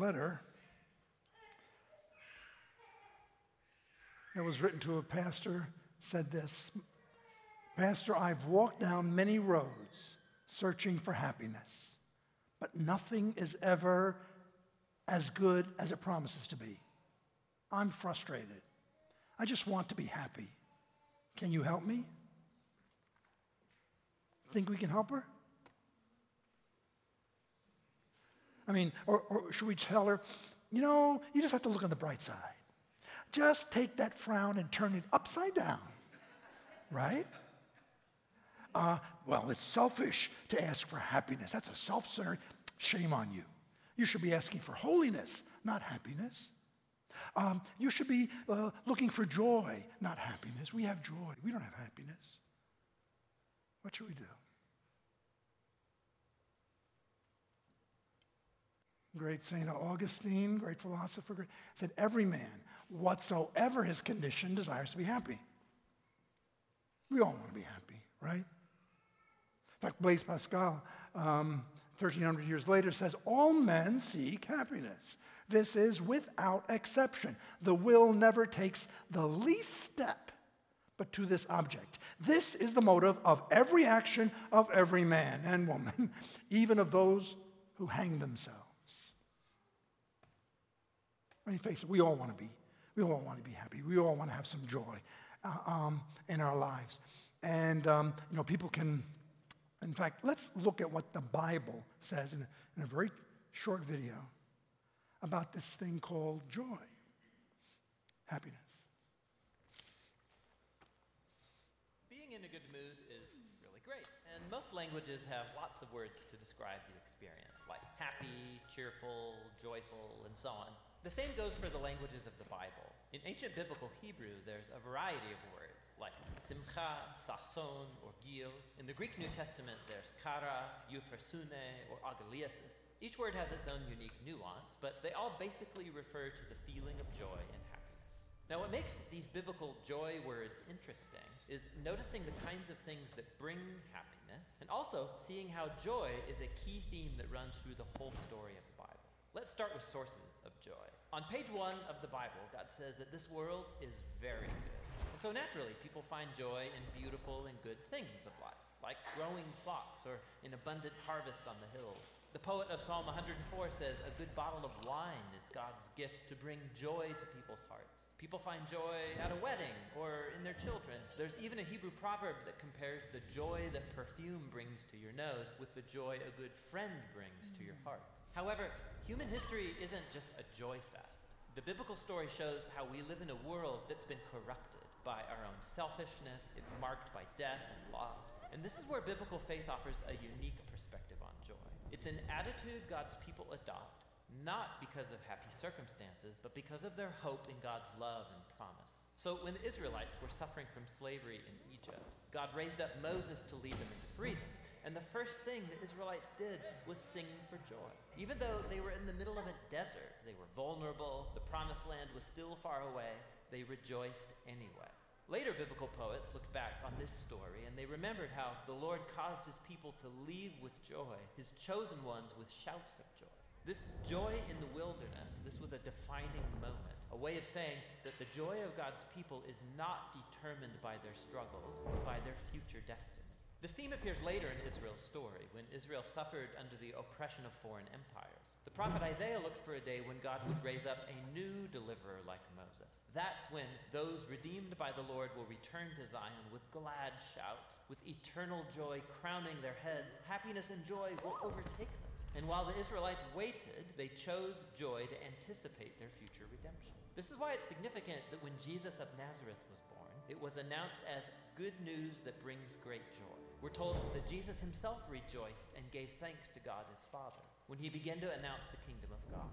letter that was written to a pastor said this Pastor, I've walked down many roads searching for happiness, but nothing is ever as good as it promises to be. I'm frustrated. I just want to be happy. Can you help me? Think we can help her? I mean, or, or should we tell her, you know, you just have to look on the bright side. Just take that frown and turn it upside down, right? Uh, well, it's selfish to ask for happiness. That's a self centered shame on you. You should be asking for holiness, not happiness. Um, you should be uh, looking for joy, not happiness. We have joy, we don't have happiness. What should we do? Great Saint Augustine, great philosopher, said, Every man, whatsoever his condition, desires to be happy. We all want to be happy, right? In fact, Blaise Pascal, um, 1300 years later, says, All men seek happiness. This is without exception. The will never takes the least step but to this object. This is the motive of every action of every man and woman, even of those who hang themselves. I mean, face it, we all want to be, we all want to be happy. We all want to have some joy uh, um, in our lives. And, um, you know, people can, in fact, let's look at what the Bible says in in a very short video about this thing called joy, happiness. Being in a good mood is really great. And most languages have lots of words to describe the experience, like happy, cheerful, joyful, and so on. The same goes for the languages of the Bible. In ancient biblical Hebrew, there's a variety of words like simcha, sason, or gil. In the Greek New Testament, there's kara, euphrosune, or agaliasis. Each word has its own unique nuance, but they all basically refer to the feeling of joy and happiness. Now, what makes these biblical joy words interesting is noticing the kinds of things that bring happiness, and also seeing how joy is a key theme that runs through the whole story of the Bible. Let's start with sources of joy. On page one of the Bible, God says that this world is very good. And so naturally, people find joy in beautiful and good things of life, like growing flocks or an abundant harvest on the hills. The poet of Psalm 104 says, A good bottle of wine is God's gift to bring joy to people's hearts. People find joy at a wedding or in their children. There's even a Hebrew proverb that compares the joy that perfume brings to your nose with the joy a good friend brings to your heart. However, human history isn't just a joy fest. The biblical story shows how we live in a world that's been corrupted by our own selfishness, it's marked by death and loss. And this is where biblical faith offers a unique perspective on joy. It's an attitude God's people adopt, not because of happy circumstances, but because of their hope in God's love and promise. So when the Israelites were suffering from slavery in Egypt, God raised up Moses to lead them into freedom. And the first thing the Israelites did was sing for joy. Even though they were in the middle of a desert, they were vulnerable, the promised land was still far away, they rejoiced anyway. Later biblical poets looked back on this story and they remembered how the Lord caused his people to leave with joy, his chosen ones with shouts of joy. This joy in the wilderness, this was a defining moment, a way of saying that the joy of God's people is not determined by their struggles, but by their future destiny. This theme appears later in Israel's story, when Israel suffered under the oppression of foreign empires. The prophet Isaiah looked for a day when God would raise up a new deliverer like Moses. That's when those redeemed by the Lord will return to Zion with glad shouts, with eternal joy crowning their heads. Happiness and joy will overtake them. And while the Israelites waited, they chose joy to anticipate their future redemption. This is why it's significant that when Jesus of Nazareth was born, it was announced as good news that brings great joy. We're told that Jesus himself rejoiced and gave thanks to God his Father when he began to announce the kingdom of God.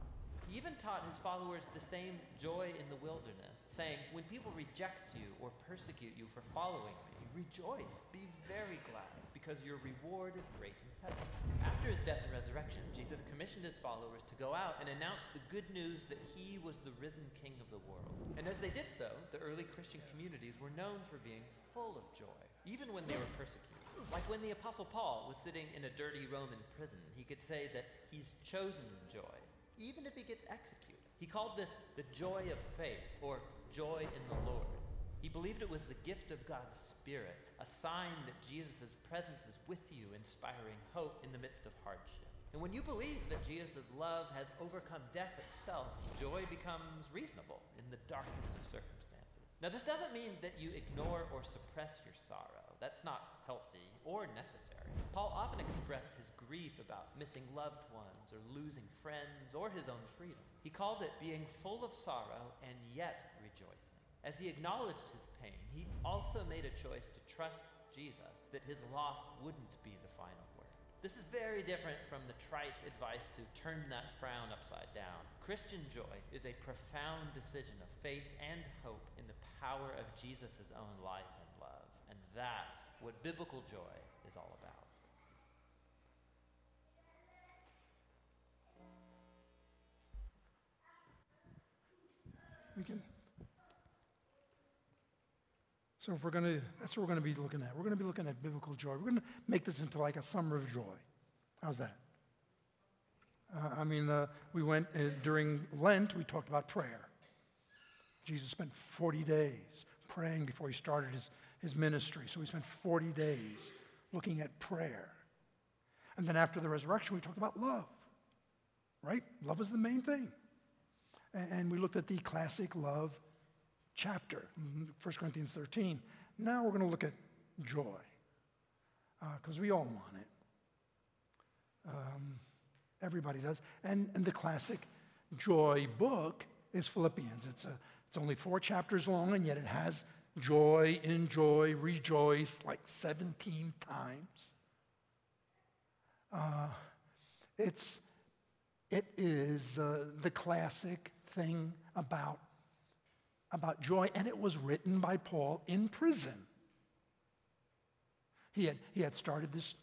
He even taught his followers the same joy in the wilderness, saying, When people reject you or persecute you for following me, rejoice, be very glad, because your reward is great in heaven. After his death and resurrection, Jesus commissioned his followers to go out and announce the good news that he was the risen king of the world. And as they did so, the early Christian communities were known for being full of joy, even when they were persecuted. Like when the Apostle Paul was sitting in a dirty Roman prison, he could say that he's chosen joy. even if he gets executed. He called this the joy of faith, or joy in the Lord. He believed it was the gift of God's Spirit, a sign that Jesus' presence is with you, inspiring hope in the midst of hardship. And when you believe that Jesus' love has overcome death itself, joy becomes reasonable in the darkest of circumstances. Now, this doesn't mean that you ignore or suppress your sorrow. That's not healthy or necessary. Paul often expressed his grief about missing loved ones or losing friends or his own freedom. He called it being full of sorrow and yet. As he acknowledged his pain, he also made a choice to trust Jesus that his loss wouldn't be the final word. This is very different from the trite advice to turn that frown upside down. Christian joy is a profound decision of faith and hope in the power of Jesus' own life and love. And that's what biblical joy is all about. We can. So if we're going to, that's what we're going to be looking at. We're going to be looking at biblical joy. We're going to make this into like a summer of joy. How's that? Uh, I mean, uh, we went uh, during Lent, we talked about prayer. Jesus spent 40 days praying before he started his, his ministry. So he spent 40 days looking at prayer. And then after the resurrection, we talked about love, right? Love is the main thing. And, and we looked at the classic love chapter, 1 mm-hmm, Corinthians 13. Now we're going to look at joy, because uh, we all want it. Um, everybody does. And, and the classic joy book is Philippians. It's, a, it's only four chapters long, and yet it has joy, enjoy, rejoice like 17 times. Uh, it's, it is uh, the classic thing about, about joy, and it was written by Paul in prison. He had, he had started this,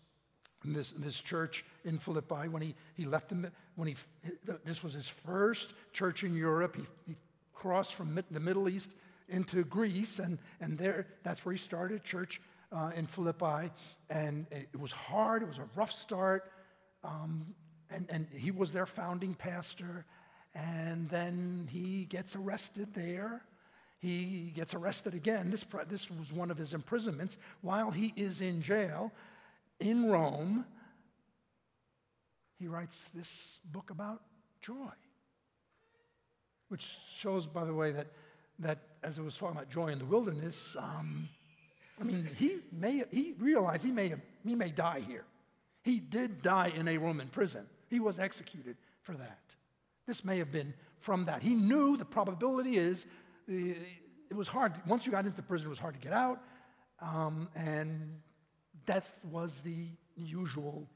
this, this church in Philippi when he, he left them, when he, this was his first church in Europe. He, he crossed from the Middle East into Greece, and, and there, that's where he started church uh, in Philippi. And it was hard, it was a rough start. Um, and, and he was their founding pastor. And then he gets arrested there. He gets arrested again. This, this was one of his imprisonments. While he is in jail in Rome, he writes this book about joy, which shows, by the way, that, that as I was talking about joy in the wilderness, um, I mean, he, may, he realized he may, he may die here. He did die in a Roman prison. He was executed for that. This may have been from that. He knew the probability is it was hard. Once you got into prison, it was hard to get out. Um, and death was the usual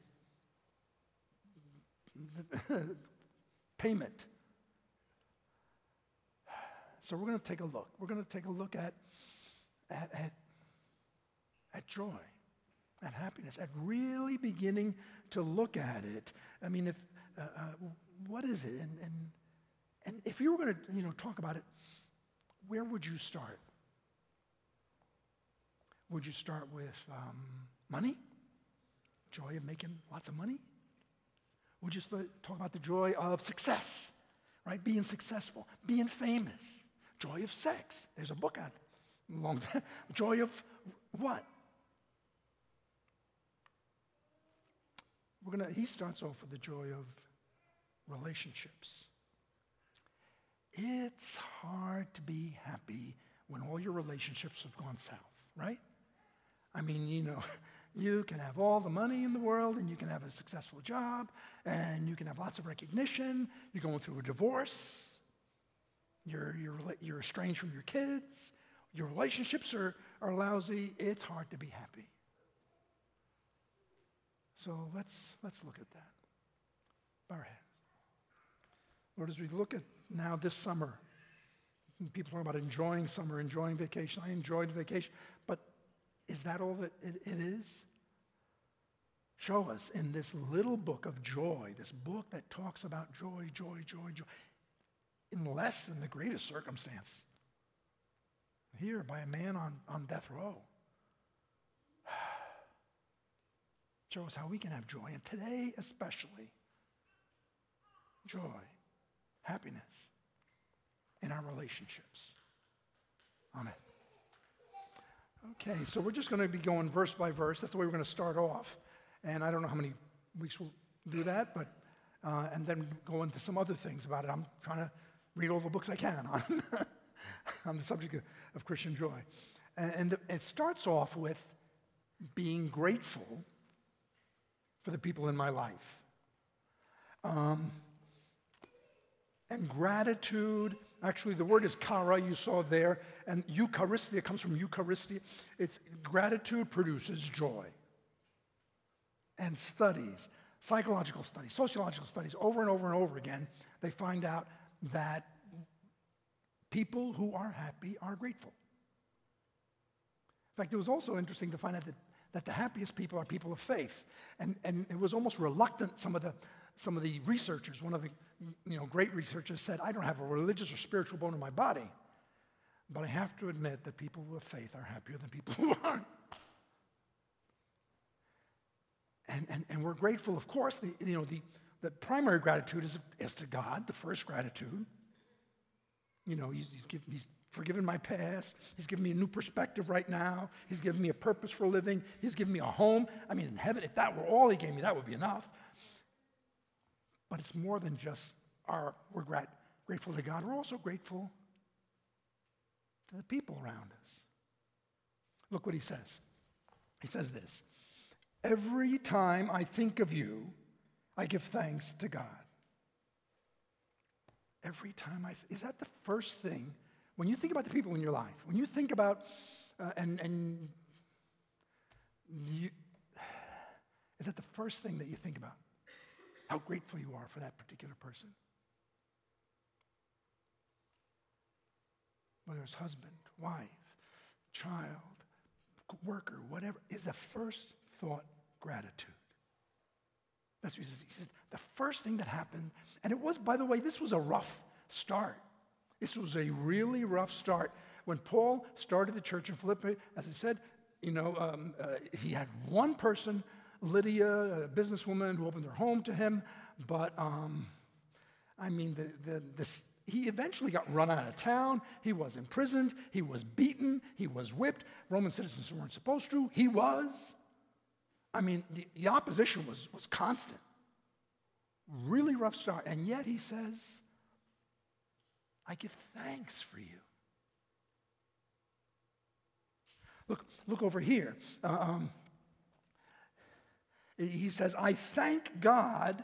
payment. So we're going to take a look. We're going to take a look at, at, at, at joy at happiness, at really beginning to look at it. I mean, if, uh, uh, what is it? And, and, and if you were going to, you know, talk about it, where would you start? Would you start with um, money? Joy of making lots of money? Would you talk about the joy of success, right? Being successful, being famous. Joy of sex. There's a book out long time. Joy of what? We're gonna, he starts off with the joy of relationships. It's hard to be happy when all your relationships have gone south, right? I mean, you know, you can have all the money in the world and you can have a successful job and you can have lots of recognition. You're going through a divorce. You're, you're, you're estranged from your kids. Your relationships are, are lousy. It's hard to be happy. So let's, let's look at that. Bow our heads. Lord, as we look at now this summer, people talk about enjoying summer, enjoying vacation. I enjoyed vacation, but is that all that it, it is? Show us in this little book of joy, this book that talks about joy, joy, joy, joy, in less than the greatest circumstance. Here, by a man on, on death row. Show us how we can have joy, and today especially, joy happiness in our relationships. Amen. Okay, so we're just going to be going verse by verse. That's the way we're going to start off. And I don't know how many weeks we'll do that, but, uh, and then go into some other things about it. I'm trying to read all the books I can on, on the subject of, of Christian joy. And, and it starts off with being grateful for the people in my life. Um, and gratitude, actually, the word is kara, you saw there, and Eucharistia comes from Eucharistia. It's gratitude produces joy. And studies, psychological studies, sociological studies, over and over and over again, they find out that people who are happy are grateful. In fact, it was also interesting to find out that, that the happiest people are people of faith. And, and it was almost reluctant, some of, the, some of the researchers, one of the you know, great researchers said, I don't have a religious or spiritual bone in my body, but I have to admit that people with faith are happier than people who aren't. And, and, and we're grateful, of course, the, you know, the, the primary gratitude is, is to God, the first gratitude. You know, he's, he's, he's forgiven my past. He's given me a new perspective right now. He's given me a purpose for living. He's given me a home. I mean, in heaven, if that were all he gave me, that would be enough. But it's more than just our, we're grat- grateful to God. We're also grateful to the people around us. Look what he says. He says this Every time I think of you, I give thanks to God. Every time I, th- is that the first thing when you think about the people in your life, when you think about, uh, and, and you, is that the first thing that you think about? How grateful you are for that particular person? Whether it's husband, wife, child, worker, whatever, is the first thought gratitude. That's what he says. He says, the first thing that happened, and it was, by the way, this was a rough start. This was a really rough start. When Paul started the church in Philippi, as I said, you know, um, uh, he had one person, Lydia, a businesswoman, who opened her home to him. But um, I mean, the, the, he eventually got run out of town. He was imprisoned. He was beaten. He was whipped. Roman citizens weren't supposed to. He was. I mean, the, the opposition was, was constant. Really rough start. And yet he says, I give thanks for you. Look, look over here. Uh, um, he says, I thank God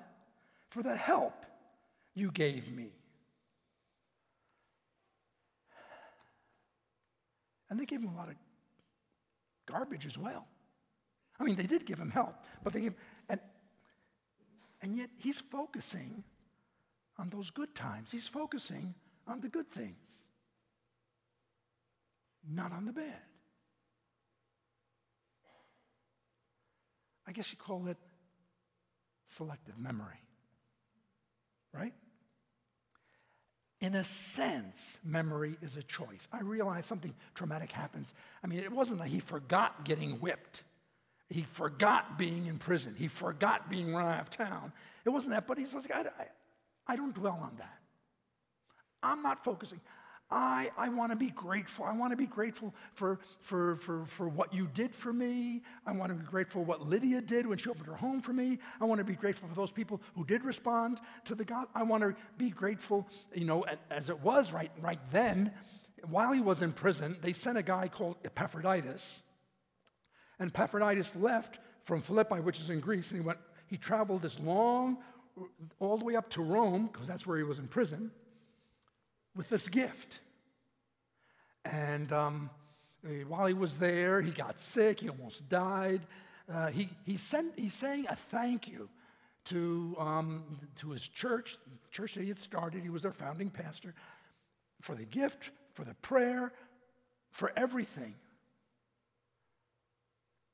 for the help you gave me. And they gave him a lot of garbage as well. I mean, they did give him help, but they gave, and, and yet he's focusing on those good times. He's focusing on the good things, not on the bad. I guess you call it selective memory, right? In a sense, memory is a choice. I realize something traumatic happens. I mean, it wasn't that he forgot getting whipped. He forgot being in prison. He forgot being run out of town. It wasn't that, but he's like, I, I, I don't dwell on that. I'm not focusing. I, I want to be grateful. I want to be grateful for, for, for, for what you did for me. I want to be grateful for what Lydia did when she opened her home for me. I want to be grateful for those people who did respond to the God. I want to be grateful, you know, as it was right, right then. While he was in prison, they sent a guy called Epaphroditus. And Epaphroditus left from Philippi, which is in Greece, and he went, he traveled this long, all the way up to Rome, because that's where he was in prison with this gift. And um, while he was there, he got sick, he almost died. Uh, he, he, sent, he sang a thank you to, um, to his church, church that he had started. He was their founding pastor, for the gift, for the prayer, for everything.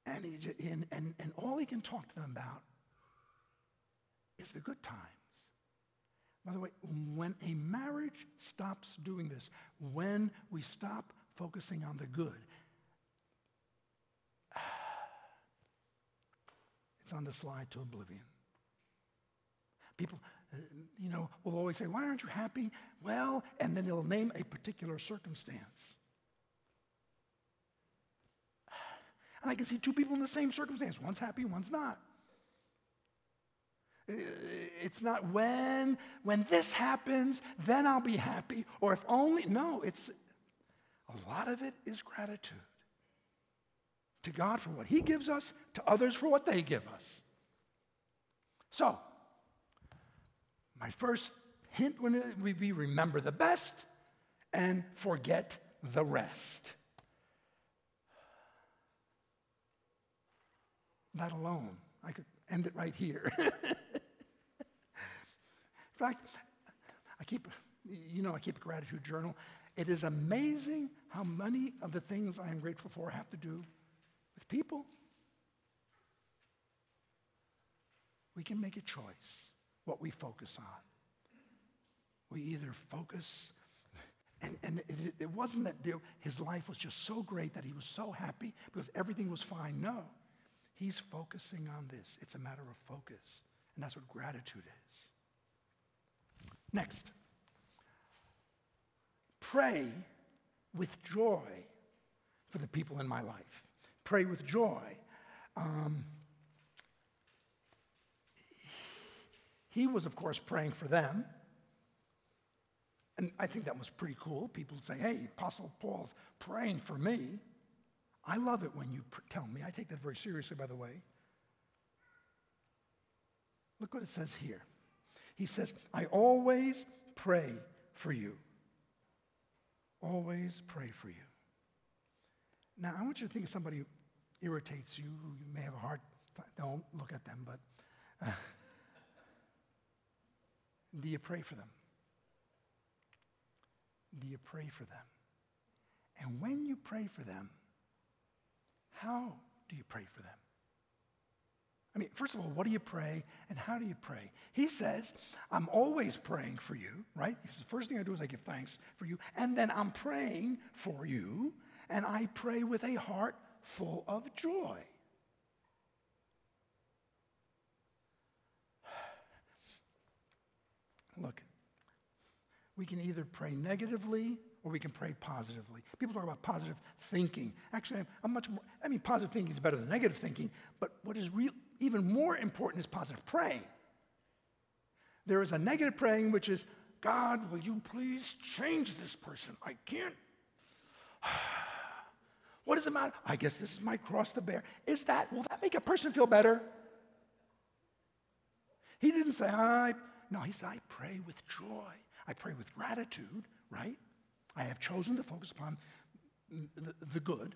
And, he, and, and, and all he can talk to them about is the good times. By the way, when a marriage stops doing this, when we stop focusing on the good, it's on the slide to oblivion. People, uh, you know, will always say, Why aren't you happy? Well, and then they'll name a particular circumstance. And I can see two people in the same circumstance. One's happy, one's not. It's not when, when this happens, then I'll be happy, or if only. No, it's a lot of it is gratitude to God for what He gives us, to others for what they give us. So, my first hint would be remember the best and forget the rest. That alone, I could end it right here. In fact, I keep, you know, I keep a gratitude journal. It is amazing how many of the things I am grateful for have to do with people. We can make a choice what we focus on. We either focus, and, and it, it wasn't that his life was just so great that he was so happy because everything was fine. No, he's focusing on this. It's a matter of focus, and that's what gratitude is. Next, pray with joy for the people in my life. Pray with joy. Um, he was, of course, praying for them. And I think that was pretty cool. People say, hey, Apostle Paul's praying for me. I love it when you pr- tell me. I take that very seriously, by the way. Look what it says here. He says, I always pray for you. Always pray for you. Now, I want you to think of somebody who irritates you, who you may have a hard time. Don't look at them, but uh, do you pray for them? Do you pray for them? And when you pray for them, how do you pray for them? I mean, first of all, what do you pray and how do you pray? He says, I'm always praying for you, right? He says, the first thing I do is I give thanks for you, and then I'm praying for you, and I pray with a heart full of joy. Look, we can either pray negatively or we can pray positively. People talk about positive thinking. Actually, I'm much more, I mean, positive thinking is better than negative thinking, but what is real, even more important is positive praying. There is a negative praying, which is, God, will you please change this person? I can't. what does it matter? I guess this is my cross to bear. Is that, will that make a person feel better? He didn't say, I, no, he said, I pray with joy. I pray with gratitude, right? I have chosen to focus upon the, the good,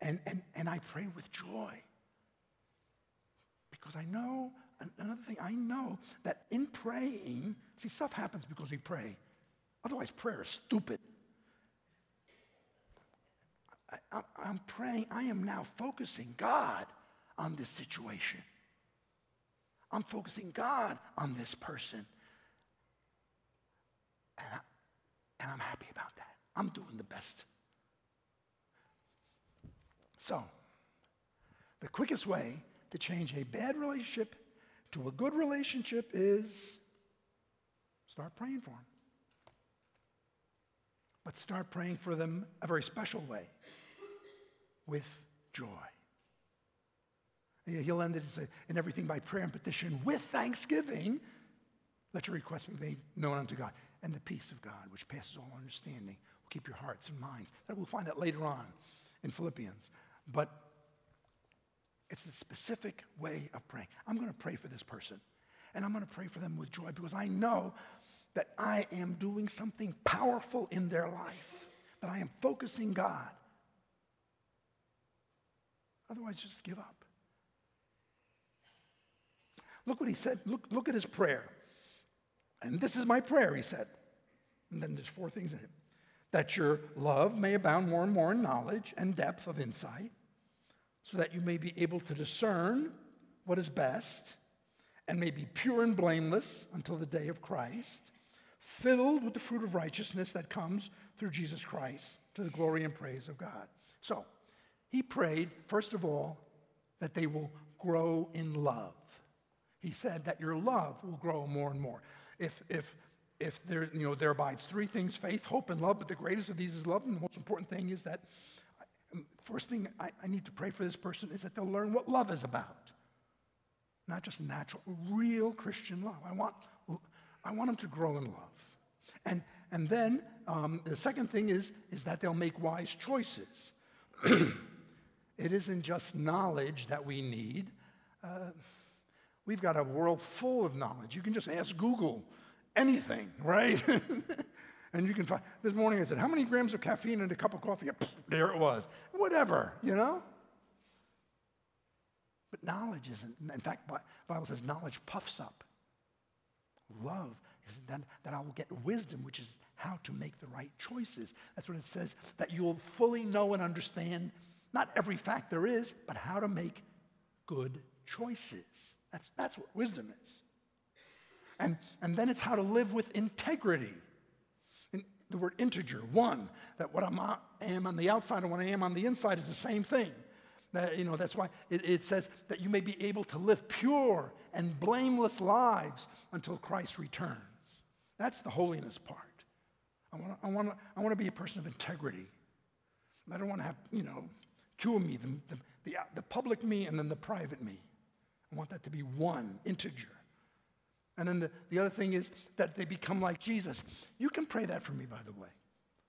and, and, and I pray with joy. Because I know, another thing, I know that in praying, see, stuff happens because we pray. Otherwise, prayer is stupid. I, am praying, I am now focusing God on this situation. I'm focusing God on this person. And, I, and I'm happy about that. I'm doing the best. So, the quickest way to change a bad relationship to a good relationship is start praying for them. But start praying for them a very special way with joy. He'll end it in everything by prayer and petition with thanksgiving. Let your requests be made known unto God. And the peace of God, which passes all understanding, keep your hearts and minds. We'll find that later on in Philippians. But it's a specific way of praying. I'm going to pray for this person. And I'm going to pray for them with joy because I know that I am doing something powerful in their life, that I am focusing God. Otherwise, just give up. Look what he said. Look, look at his prayer. And this is my prayer, he said. And then there's four things in it that your love may abound more and more in knowledge and depth of insight, so that you may be able to discern what is best and may be pure and blameless until the day of Christ, filled with the fruit of righteousness that comes through Jesus Christ to the glory and praise of God. So, he prayed, first of all, that they will grow in love. He said that your love will grow more and more. If, if, if there, you know, there abides three things faith, hope, and love, but the greatest of these is love. And the most important thing is that, um, first thing I, I need to pray for this person is that they'll learn what love is about. Not just natural, real Christian love. I want, I want them to grow in love. And, and then um, the second thing is, is that they'll make wise choices. it isn't just knowledge that we need. Uh, we've got a world full of knowledge. You can just ask Google anything, right? and you can find. This morning I said, How many grams of caffeine in a cup of coffee? There it was. Whatever, you know? But knowledge isn't. In fact, the Bible says knowledge puffs up. Love is that, that I will get wisdom, which is how to make the right choices. That's what it says, that you'll fully know and understand not every fact there is, but how to make good choices. That's, that's what wisdom is. And, and then it's how to live with integrity. And the word integer, one, that what I am on the outside and what I am on the inside is the same thing. That, you know, that's why it, it says that you may be able to live pure and blameless lives until Christ returns. That's the holiness part. I want to I wanna, I wanna be a person of integrity. I don't want to have, you know, two of me, the, the, the, the public me and then the private me. I want that to be one integer. And then the, the other thing is that they become like Jesus. You can pray that for me, by the way.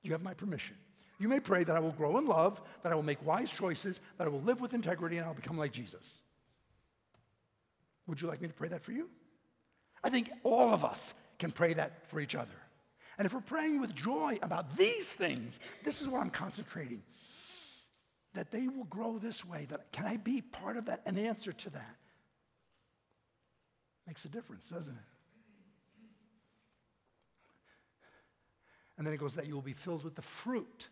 You have my permission. You may pray that I will grow in love, that I will make wise choices, that I will live with integrity, and I'll become like Jesus. Would you like me to pray that for you? I think all of us can pray that for each other. And if we're praying with joy about these things, this is what I'm concentrating. That they will grow this way. That can I be part of that? An answer to that. Makes a difference, doesn't it? And then it goes that you will be filled with the fruit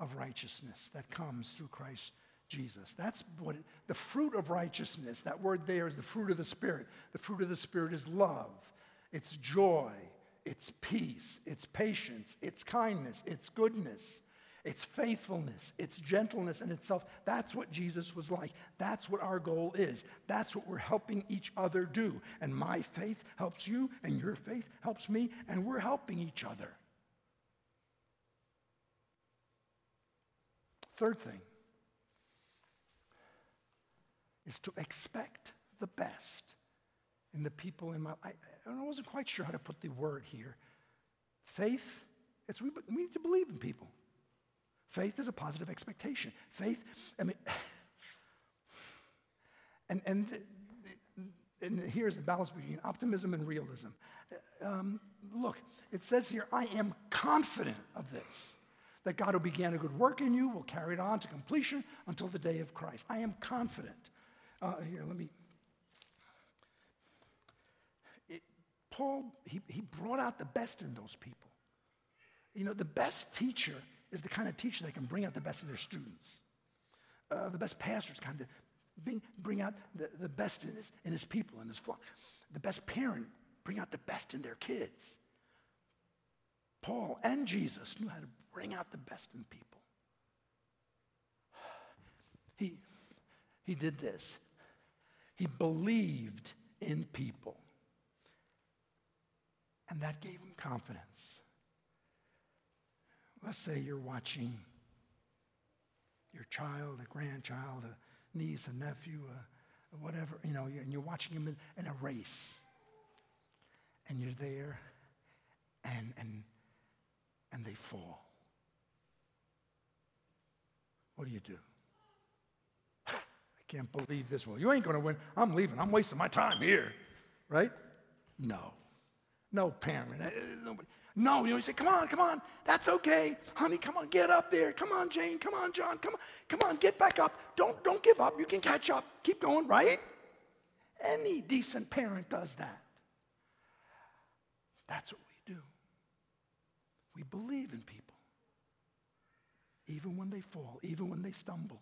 of righteousness that comes through Christ Jesus. That's what it, the fruit of righteousness, that word there is the fruit of the Spirit. The fruit of the Spirit is love, it's joy, it's peace, it's patience, it's kindness, it's goodness, it's faithfulness, it's gentleness in itself. That's what Jesus was like. That's what our goal is. That's what we're helping each other do. And my faith helps you, and your faith helps me, and we're helping each other. Third thing is to expect the best in the people in my I, I wasn't quite sure how to put the word here. Faith, it's we, we need to believe in people. Faith is a positive expectation. Faith, I mean, and, and, and here's the balance between optimism and realism. Um, look, it says here, I am confident of this that God who began a good work in you will carry it on to completion until the day of Christ. I am confident. Uh, here, let me. It, Paul, he, he brought out the best in those people. You know, the best teacher is the kind of teacher that can bring out the best in their students. Uh, the best pastors kind of bring, bring out the, the best in his, in his people, in his flock. The best parent bring out the best in their kids. Paul and Jesus knew how to bring out the best in people. He, he did this. He believed in people. And that gave him confidence. Let's say you're watching your child, a grandchild, a niece, a nephew, a, a whatever, you know, and you're watching him in, in a race. And you're there, and, and, and they fall. What do you do? I can't believe this. Well, you ain't going to win. I'm leaving. I'm wasting my time here. Right? No. No parent. Uh, nobody. No, you know, you say, come on, come on, that's okay. Honey, come on, get up there. Come on, Jane, come on, John, come on, come on, get back up. Don't, don't give up. You can catch up. Keep going, right? Any decent parent does that. That's what we do. We believe in people even when they fall, even when they stumble.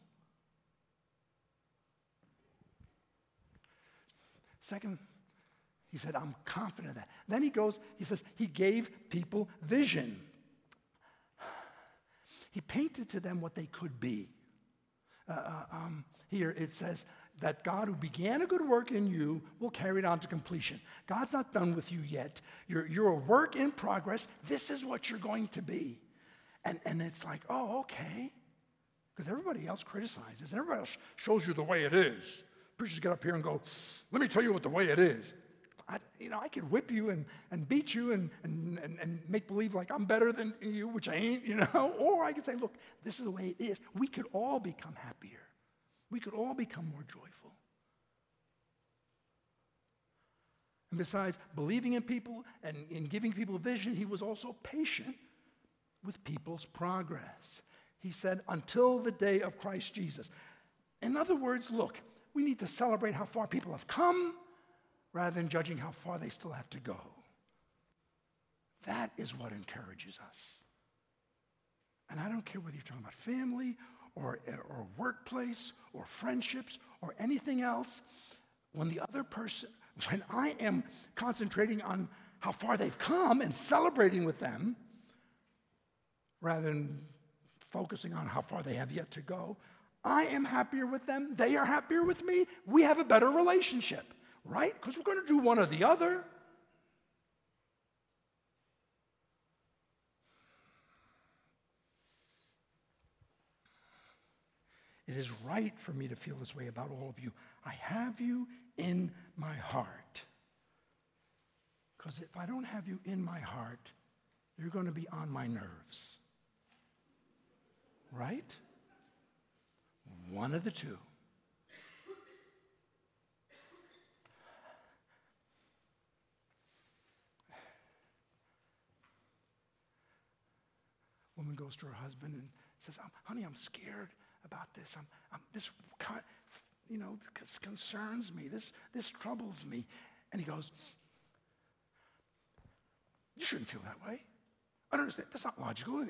Second, he said, I'm confident of that. Then he goes, he says, he gave people vision. He painted to them what they could be. Uh, uh um, here it says, that God, who began a good work in you, will carry it on to completion. God's not done with you yet. You're, you're a work in progress. This is what you're going to be. And, and it's like, oh, okay. Because everybody else criticizes, everybody else shows you the way it is. Preachers get up here and go, let me tell you what the way it is. You know, I could whip you and, and beat you and, and, and, and make believe like I'm better than you, which I ain't, you know. Or I could say, look, this is the way it is. We could all become happier. We could all become more joyful. And besides believing in people and in giving people vision, he was also patient with people's progress. He said, until the day of Christ Jesus. In other words, look, we need to celebrate how far people have come rather than judging how far they still have to go. That is what encourages us. And I don't care whether you're talking about family or, or workplace or friendships or anything else. When the other person, when I am concentrating on how far they've come and celebrating with them, rather than focusing on how far they have yet to go, I am happier with them. They are happier with me. We have a better relationship right? Because we're going to do one or the other. It is right for me to feel this way about all of you. I have you in my heart. Because if I don't have you in my heart, you're going to be on my nerves. Right? One of the two. Woman goes to her husband and says, honey, I'm scared about this. I'm, I'm, this, you know, concerns me. This, this troubles me. And he goes, you shouldn't feel that way. I don't understand. That's not logical.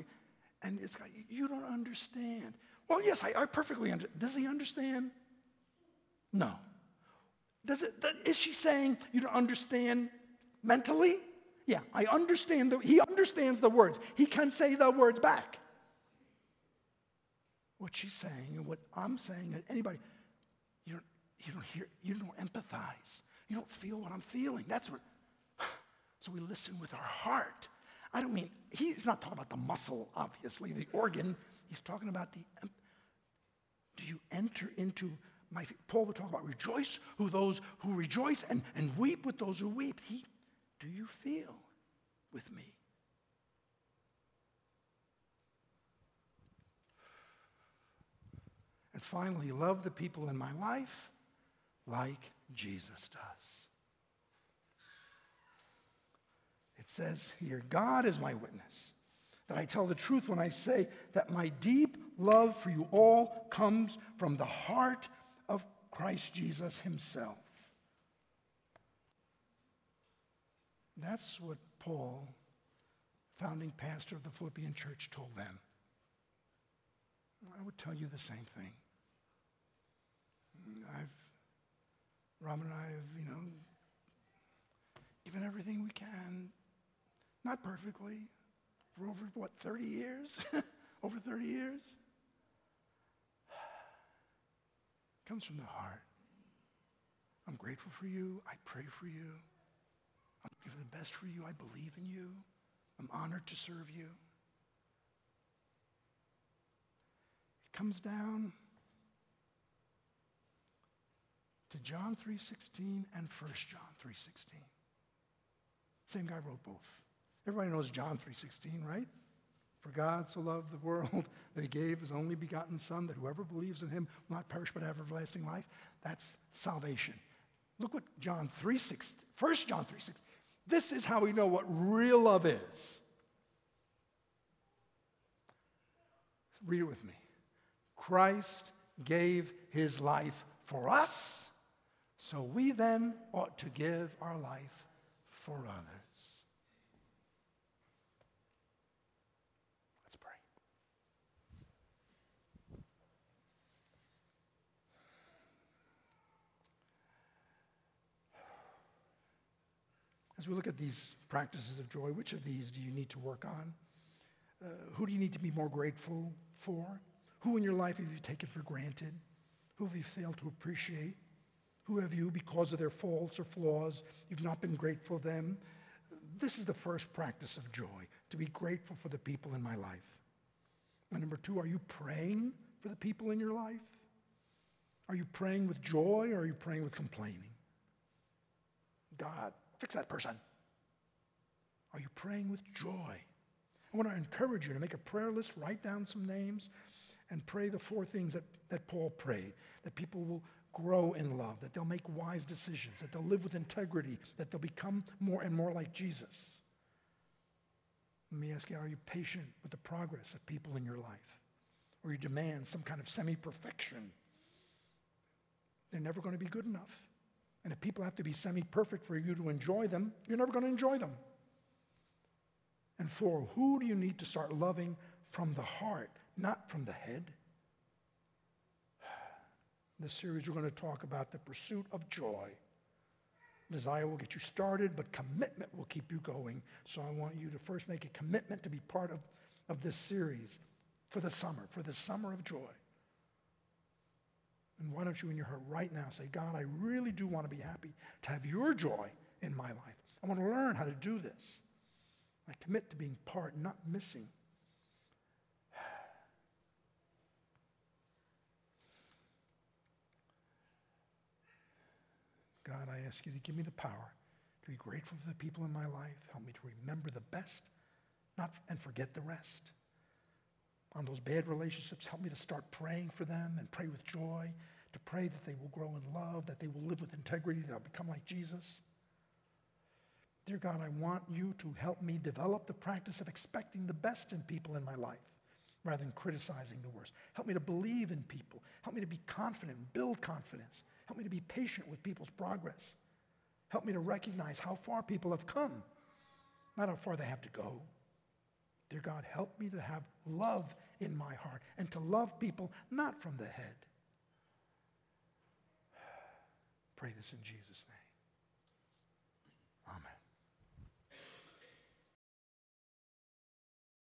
And it's like, you don't understand. Well, yes, I, I perfectly understand. Does he understand? No. Does it, is she saying you don't understand mentally? Yeah, I understand. The, he understands the words. He can say the words back. What she's saying and what I'm saying, anybody, you don't, you don't hear, you don't empathize. You don't feel what I'm feeling. That's what. So we listen with our heart. I don't mean, he's not talking about the muscle, obviously, the organ. He's talking about the. Do you enter into my. Paul would talk about rejoice, who those who rejoice, and, and weep with those who weep. He do you feel with me? And finally, love the people in my life like Jesus does. It says here, God is my witness, that I tell the truth when I say that my deep love for you all comes from the heart of Christ Jesus himself. That's what Paul, founding pastor of the Philippian church, told them. I would tell you the same thing. I've, Rob and I have, you know, given everything we can, not perfectly, for over, what, 30 years? over 30 years? comes from the heart. I'm grateful for you. I pray for you. I'm the best for you. I believe in you. I'm honored to serve you. It comes down to John 3:16 and 1 John 3:16. Same guy wrote both. Everybody knows John 3:16, right? For God so loved the world that he gave his only begotten son that whoever believes in him will not perish but have everlasting life. That's salvation. Look what John 3:16, 1 John 3:16. This is how we know what real love is. Read it with me. Christ gave his life for us, so we then ought to give our life for others. As we look at these practices of joy, which of these do you need to work on? Uh, who do you need to be more grateful for? Who in your life have you taken for granted? Who have you failed to appreciate? Who have you, because of their faults or flaws, you've not been grateful for them? This is the first practice of joy, to be grateful for the people in my life. And number two, are you praying for the people in your life? Are you praying with joy or are you praying with complaining? God, fix that person. Are you praying with joy? I want to encourage you to make a prayer list, write down some names, and pray the four things that, that Paul prayed that people will grow in love, that they'll make wise decisions, that they'll live with integrity, that they'll become more and more like Jesus. Let me ask you, are you patient with the progress of people in your life? Or you demand some kind of semi-perfection? They're never going to be good enough. And if people have to be semi-perfect for you to enjoy them, you're never going to enjoy them. And four, who do you need to start loving from the heart, not from the head? In this series, we're going to talk about the pursuit of joy. Desire will get you started, but commitment will keep you going. So I want you to first make a commitment to be part of, of this series for the summer, for the summer of joy. And why don't you in your heart right now say, God, I really do want to be happy to have your joy in my life. I want to learn how to do this. I commit to being part, not missing. God, I ask you to give me the power to be grateful for the people in my life. Help me to remember the best, not and forget the rest. On those bad relationships, help me to start praying for them and pray with joy, to pray that they will grow in love, that they will live with integrity, that they'll become like Jesus. Dear God, I want you to help me develop the practice of expecting the best in people in my life rather than criticizing the worst. Help me to believe in people. Help me to be confident, build confidence. Help me to be patient with people's progress. Help me to recognize how far people have come, not how far they have to go. Dear God, help me to have love in my heart and to love people not from the head. Pray this in Jesus' name.